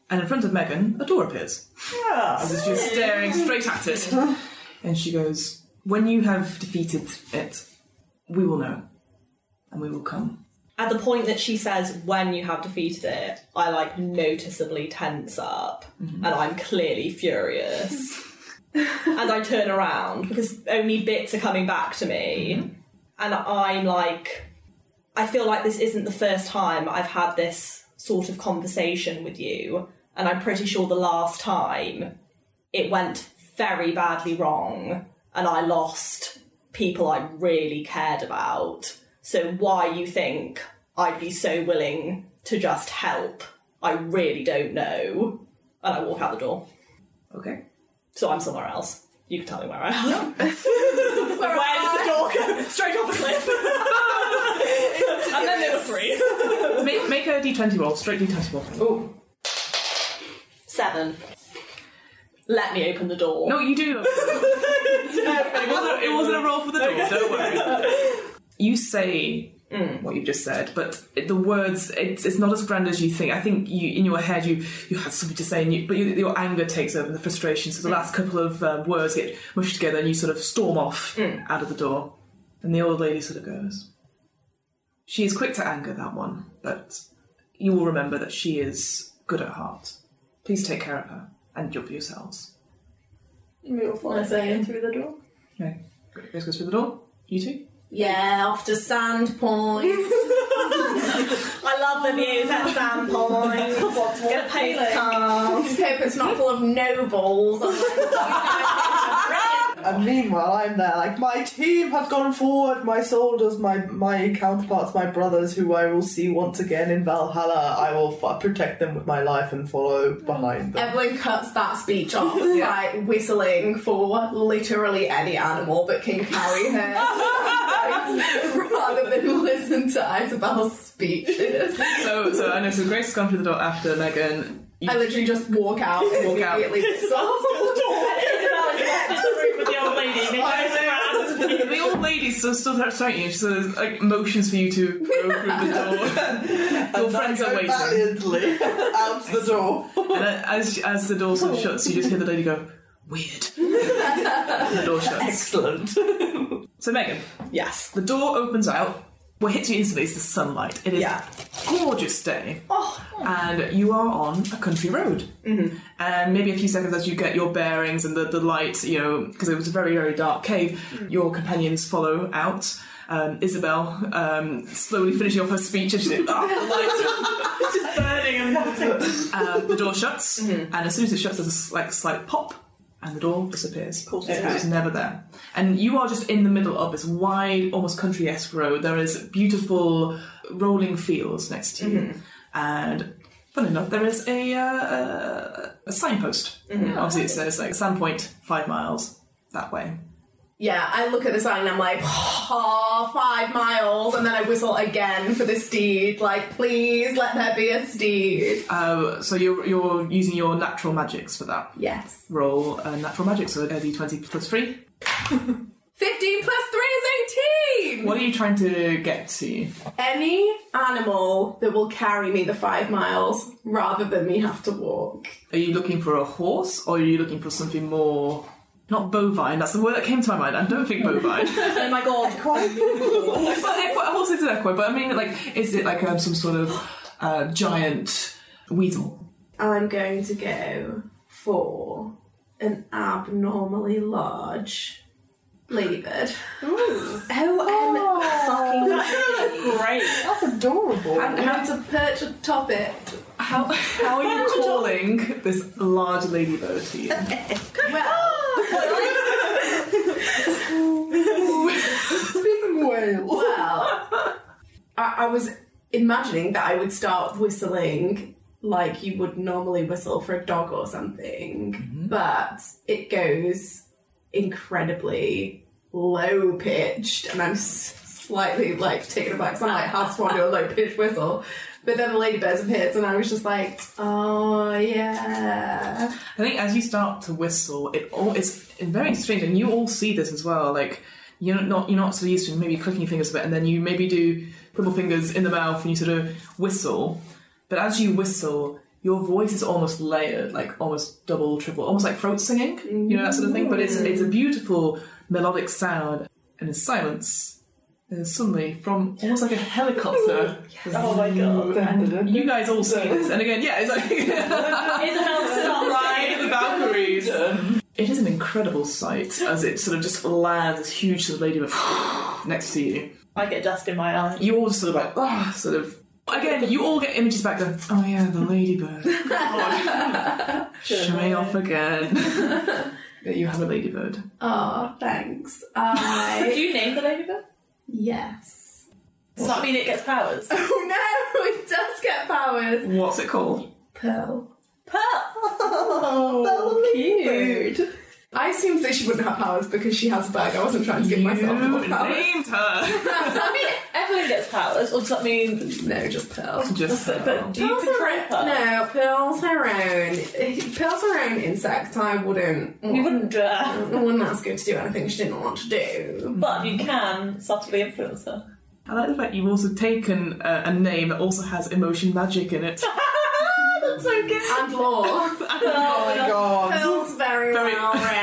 and in front of Megan, a door appears. Yeah. As she's staring straight at it. And she goes, When you have defeated it, we will know. And we will come. At the point that she says, when you have defeated it, I like noticeably tense up mm-hmm. and I'm clearly furious. and I turn around because only bits are coming back to me. Mm-hmm. And I'm like, I feel like this isn't the first time I've had this sort of conversation with you. And I'm pretty sure the last time it went very badly wrong. and I lost people I really cared about. So why you think I'd be so willing to just help, I really don't know. And I walk out the door. Okay. So I'm somewhere else. You can tell me where I am. where does the door go? Straight off a cliff. and then they were free. make, make a d20 roll, straight d20 roll. Oh. Seven. Let me open the door. No, you do. it, wasn't, it wasn't a roll for the door, don't worry. You say mm. what you've just said, but the words, it's, it's not as grand as you think. I think you, in your head, you, you had something to say, and you, but you, your anger takes over the frustration. So the mm. last couple of um, words get mushed together, and you sort of storm off mm. out of the door. And the old lady sort of goes, She is quick to anger, that one, but you will remember that she is good at heart. Please take care of her and of yourselves. We'll fly in through the door. Okay. Grace goes through the door. You two? Yeah, off to Sandpoint. I love the views at Sandpoint. Get a postcard. Just hope it's not full of nobles. And meanwhile, I'm there, like, my team have gone forward, my soldiers, my my counterparts, my brothers, who I will see once again in Valhalla. I will f- protect them with my life and follow mm. behind them. Evelyn cuts that speech off by whistling for literally any animal that can carry her rather than listen to Isabel's speeches. So, so I know. So Grace has gone through the door after Megan. You, I literally just walk out and Walk out. immediately whistle. Isabella's left in the room with the old lady. They turn around. the old lady still still starting you. She sort of like motions for you to go through the door. Your friends are waiting, valiantly out the door. and uh, as as the door sort of shuts, you just hear the lady go, "Weird." the door shuts. Excellent. So Megan, Yes. the door opens out. What hits you instantly is the sunlight. It is Yeah. a gorgeous day. And you are on a country road. Mm-hmm. And maybe a few seconds as you get your bearings and the, the light, you know, because it was a very, very dark cave, your companions follow out. Um, Isabel um, slowly finishing off her speech and she's ah, the light just burning and. Um, the door shuts, and as soon as it shuts, there's a like slight pop, and the door disappears. Okay. It's never there. And you are just in the middle of this wide, almost country esque road. There is beautiful rolling fields next to you. And funny enough, there is a, uh, a signpost. Obviously, it says like Sandpoint, five miles that way. Yeah, I look at the sign and I'm like, oh, five miles, and then I whistle again for the steed. Like, please let there be a steed. Uh, so you're, you're using your natural magics for that. Yes. Roll uh, natural magic, so a d20 plus 3. 15 plus 3 is 18! What are you trying to get to? Any animal that will carry me the five miles rather than me have to walk. Are you looking for a horse, or are you looking for something more. Not bovine, that's the word that came to my mind. I don't think bovine. Oh my god. but equi- a horse is an equi, but I mean, like, is it like um, some sort of uh, giant weasel? I'm going to go for an abnormally large ladybird. Oh, fucking Great. That's adorable. I'm going to perch atop it. How, how are you calling this large ladybird to you? Well, Speaking whale. well, I, I was imagining that I would start whistling like you would normally whistle for a dog or something, mm-hmm. but it goes incredibly low pitched, and I'm slightly like taken aback. 'cause I'm like, how I do a low pitched whistle? But then the ladybirds appeared, and I was just like, oh yeah. I think as you start to whistle, it all it's very strange, and you all see this as well. Like you're not you're not so used to maybe clicking your fingers a bit, and then you maybe do couple fingers in the mouth and you sort of whistle. But as you whistle, your voice is almost layered, like almost double, triple, almost like throat singing, you know that sort of thing. But it's it's a beautiful melodic sound, and in silence. There's suddenly from almost like a helicopter. Oh my god. And you guys all see this, and again, yeah, it's like Isabel stop Ride the Valkyries. It is an incredible sight as it sort of just lands this huge sort of ladybird next to you. I get dust in my eye. You all just sort of like, ah, sort of. Again, you all get images back going, oh yeah, the ladybird. God. Showing off again. that you have a ladybird. Oh, thanks. Do I you name the ladybird? yes. Does that mean it gets powers? Oh no, it does get powers. What's it called? Pearl. Pearl! Oh, Cute. I assumed that she wouldn't have powers because she has a bag. I wasn't trying to give myself more You powers. named her. Does that mean Evelyn gets powers, or does that mean No, just Pearl. Just but, but do you Pearl's control her her? No, Pearl's her own. Pearl's her own insect. I wouldn't. You wouldn't dare. I wouldn't ask her to do anything she didn't want to do. But you can subtly influence her. I like the fact you've also taken a, a name that also has emotion magic in it. That's so good. And law. Oh my god. Pearl's very, Very- well read.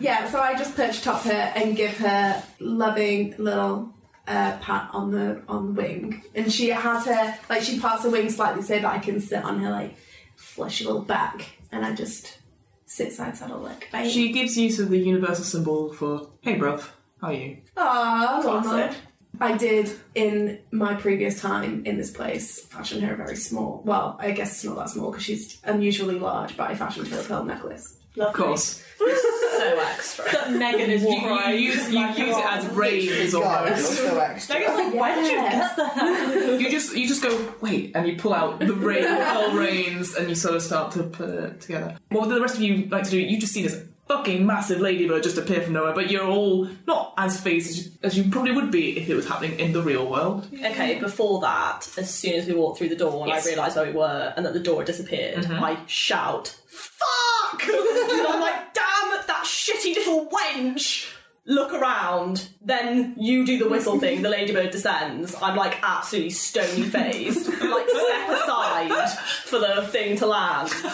Yeah, so I just perch atop her and give her loving little uh, pat on the on the wing, and she has her like she parts her wing slightly so that I can sit on her like fleshy little back, and I just sit side saddle like bye. She gives use of the universal symbol for "Hey, bruv, how are you?" Aww, Classic. I did in my previous time in this place fashion her a very small. Well, I guess it's not that small because she's unusually large, but I fashioned her a pearl necklace. Of course, So extra. That Megan is you, you right. use you use it as oh, rays God, almost. so extra. Megan's like, where did you Yes. get that? You just you just go wait, and you pull out the rain, pearl rains, and you sort of start to put it together. What would the rest of you like to do? You just see this fucking massive ladybird just appear from nowhere, but you're all not as phased as you, as you probably would be if it was happening in the real world. Okay, before that, as soon as we walked through the door and Yes. I realised where we were and that the door had disappeared, mm-hmm. I shout, Fuck! and I'm like, damn that shitty little wench! Look around, then you do the whistle thing, the ladybird descends. I'm like absolutely stony faced. like step aside for the thing to land.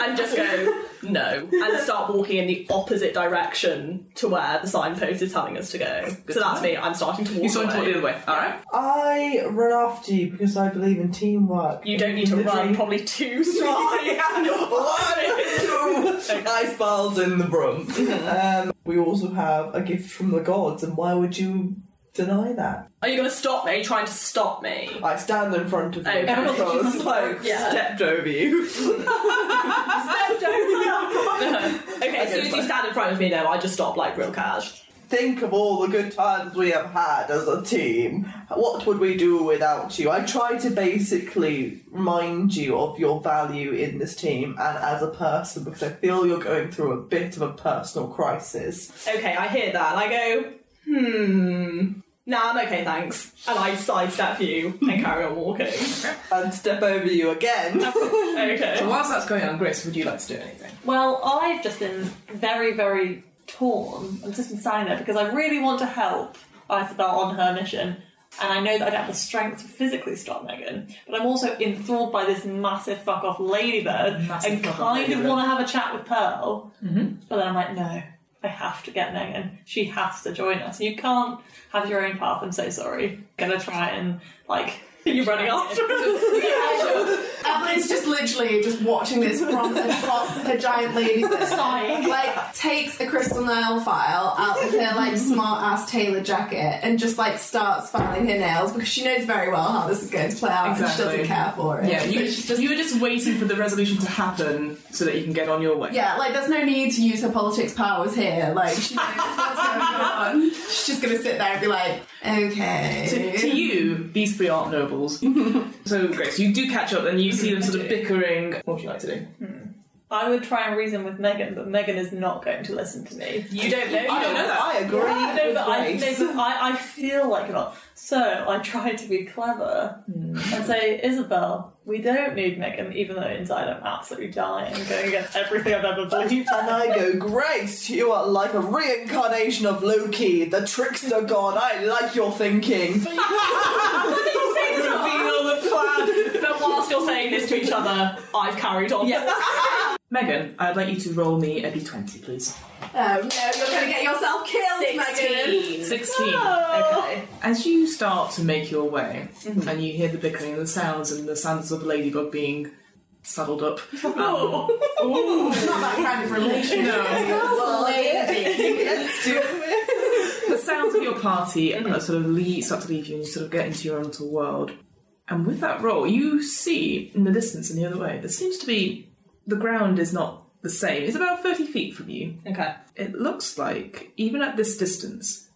and just go, no. And start walking in the opposite direction to where the signpost is telling us to go. Good so to that's me, I'm starting to walk You're starting to walk the other way. All right. I run after you because I believe in teamwork. You don't need to The run dream- probably two strides. One, two, ice balls in the broom. um, we also have a gift from the gods, and why would you deny that? Are you going to stop me? Trying to stop me? I stand in front of you Okay. because I've Yeah. stepped over you. okay, as soon as you stand in front of me, though, I just stop like real cash. Think of all the good times we have had as a team. What would we do without you? I try to basically remind you of your value in this team and as a person because I feel you're going through a bit of a personal crisis. Okay, I hear that, and I go, hmm. Nah, I'm okay, thanks. And I sidestep you and carry on walking. And step over you again. Okay. So whilst that's going on, Grace, would you like to do anything? Well, I've just been very, very torn. I've just been standing there because I really want to help Isabel on her mission. And I know that I don't have the strength to physically stop Megan, but I'm also enthralled by this massive fuck off ladybird Massive and fuck off kind of ladybird. want to have a chat with Pearl. Mm-hmm. But then I'm like, no, I have to get Megan. She has to join us. You can't have your own path. I'm so sorry. gonna try and like. You're running after Evelyn's uh, just literally just watching this from atop her giant ladybird. Sighing. Like takes a crystal nail file out of her like mm-hmm. smart ass tailor jacket and just like starts filing her nails because she knows very well how this is going to play out and she Exactly. doesn't care for it. Yeah, So you, she's just you were just waiting for the resolution to happen so that you can get on your way. yeah, like there's no need to use her politics powers here. Like she knows what's going on. She's just gonna sit there and be like, okay. To, to you, these three aren't nobles. so, Grace, you do catch up and you see them sort of bickering. What would you like to do? Hmm. I would try and reason with Megan, but Megan is not going to listen to me. You don't know. You I don't know that. I agree. No, with but I, no, but I, I feel like not. So I try to be clever hmm. and say, Isabel, we don't need Megan, even though inside I'm absolutely dying, and going against everything I've ever believed. And I go, Grace, you are like a reincarnation of Loki, the trickster god. I like your thinking. Reveal the plan. But whilst you're saying this to each other, I've carried on. Megan, I'd like you to roll me a d20, please. Oh no, you're gonna get yourself killed, Megan. 16. Okay. As you start to make your way, Mm-hmm. and you hear the bickering and the sounds and the sounds of the ladybug being saddled up, um, It's not that kind of relation. no, Well. Let's do it. the sounds of your party Mm-hmm. uh, sort of leave, start to leave you and you sort of get into your own little world. And with that roll, you see in the distance and the other way, there seems to be the ground is not the same. It's about 30 feet from you. Okay. It looks like, even at this distance,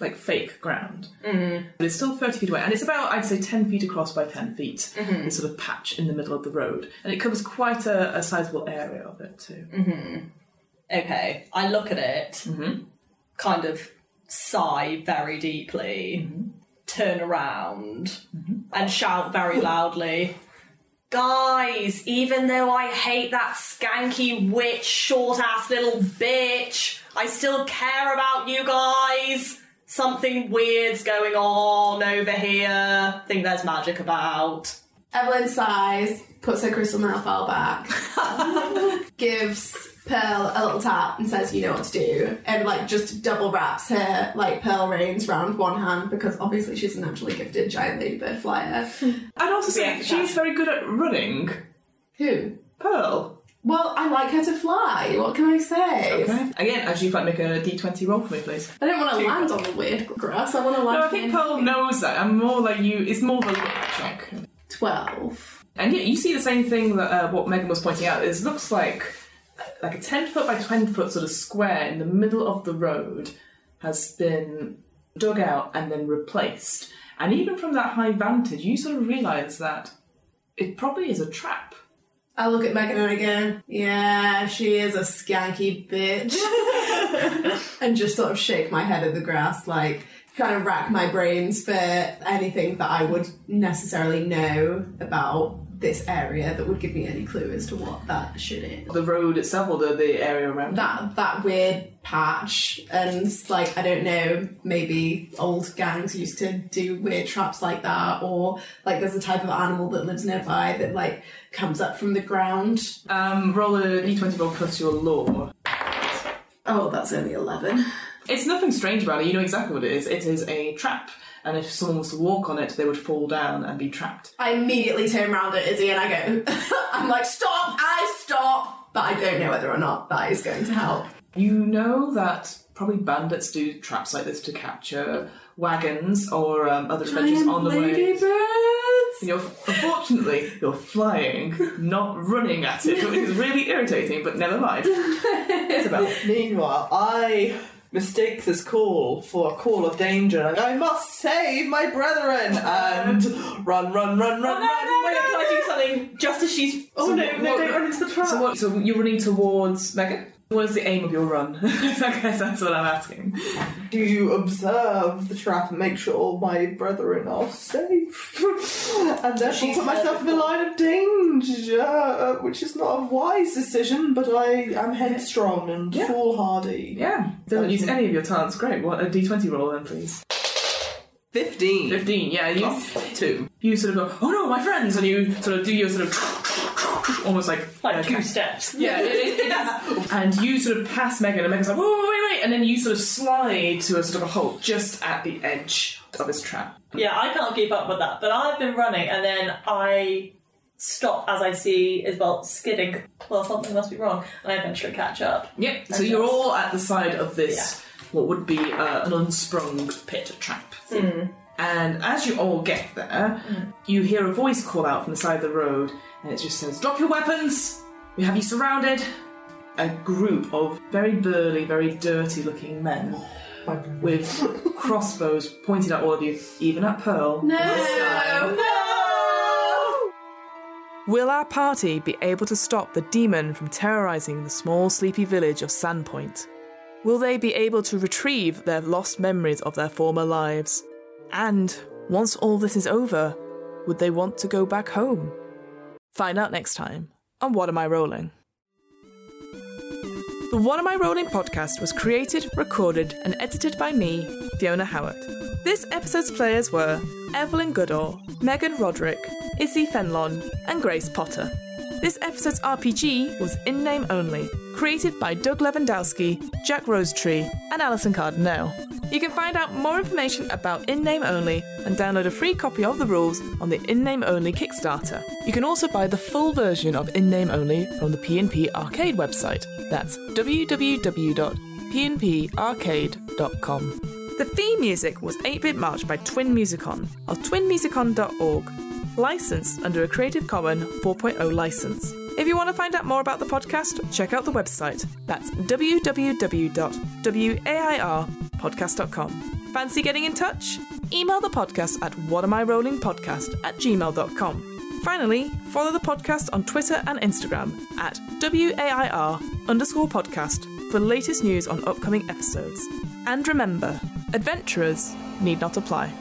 like fake ground. Mm. But it's still 30 feet away. And it's about, I'd say, 10 feet across by 10 feet. Mm-hmm. This sort of patch in the middle of the road. And it covers quite a, a sizable area of it, too. Mm-hmm. Okay. I look at it, kind of sigh very deeply, turn around, and shout very loudly. Guys, even though I hate that skanky witch, short ass little bitch, I still care about you guys. Something weird's going on over here. Think there's magic about. Evelyn sighs, puts her crystal nail file back, gives Pearl a little tap and says, "You know what to do," and like just double wraps her like pearl reins round one hand because obviously she's a naturally gifted giant ladybird flyer. I'd also say she's very good at running. Who? Pearl. Well, I like her to fly. What can I say? Okay. Again, as you might make a d20 roll for me, please. I don't want to land on the weird grass. I want to land. No, I think in- Pearl knows that. I'm more like you. It's more of a look check. Twelve. And yeah, you see the same thing that uh, what Megan was pointing out. Is looks like like a ten foot by twenty foot sort of square in the middle of the road has been dug out and then replaced. And even from that high vantage, you sort of realise that it probably is a trap. I look at Megan again. Yeah, she is a skanky bitch. and just sort of shake my head at the grass, like kind of rack my brains for anything that I would necessarily know about this area that would give me any clue as to what that shit is. The road itself, or the, the area around. That that weird patch and like I don't know, maybe old gangs used to do weird traps like that, or like there's a type of animal that lives nearby that like comes up from the ground. Um, roll a d20 roll plus your law. Oh, that's only eleven. It's nothing strange about it. You know exactly what it is. It is a trap, and if someone was to walk on it, they would fall down and be trapped. I immediately turn around at Izzy and I go, I'm like, stop, I stop. But I don't know whether or not that is going to help. You know that probably bandits do traps like this to capture wagons or um, other adventures on the way. ladybirds. You're, unfortunately, you're flying, not running at it, which is really irritating. But never mind. Isabel, Meanwhile, I mistake this call for a call of danger. I must save my brethren and run, run, run, run, oh, run. Wait, can I do something just as she's. Oh no, no, don't run into the trap. So, what, so you're running towards Megan. What is the aim of your run? I guess that's what I'm asking. Do you observe the trap and make sure my brethren are safe? and therefore She's put myself in the line of danger, uh, which is not a wise decision, but I am headstrong and Yeah. foolhardy. Yeah, doesn't use any of your talents. Great. What a d20 roll then, please. 15. 15, yeah, you, Plus two. you sort of go, oh no, my friends, and you sort of do your sort of almost like Like uh, two steps. Yeah, it, it, it is. and you sort of pass Megan, and Megan's like, wait, wait, wait, and then you sort of slide to a sort of a halt just at the edge of this trap. Yeah, I can't keep up with that, but I've been running and then I stop as I see Isabel skidding. Well, something must be wrong, and I eventually catch up. Yep. So you're all at the side of this, what would be uh, an unsprung pit trap. And as you all get there, mm. you hear a voice call out from the side of the road, and it just says, "Drop your weapons! We have you surrounded." A group of very burly, very dirty-looking men with crossbows pointed at all of you, even at Pearl. No, no. Will our party be able to stop the demon from terrorizing the small, sleepy village of Sandpoint? Will they be able to retrieve their lost memories of their former lives? And once all this is over, would they want to go back home? Find out next time on What Am I Rolling? The What Am I Rolling podcast was created, recorded, and edited by me, Fiona Howard. This episode's players were Evelyn Goodall, Megan Roderick, Izzy Fenlon, and Grace Potter. This episode's RPG was In Name Only, created by Doug Lewandowski, Jack Rosetree, and Alison Cardinale. You can find out more information about In Name Only and download a free copy of the rules on the In Name Only Kickstarter. You can also buy the full version of In Name Only from the PNP Arcade website. That's www.pnparcade.com. The theme music was 8-Bit March by Twin Musicom of twinmusicom.org. Licensed under a Creative Commons 4.0 license. If you want to find out more about the podcast, check out the website. That's www.wairpodcast.com. Fancy getting in touch? Email the podcast at whatamirollingpodcast at gmail.com. Finally, follow the podcast on Twitter and Instagram at WAIR underscore podcast for latest news on upcoming episodes. And remember, adventurers need not apply.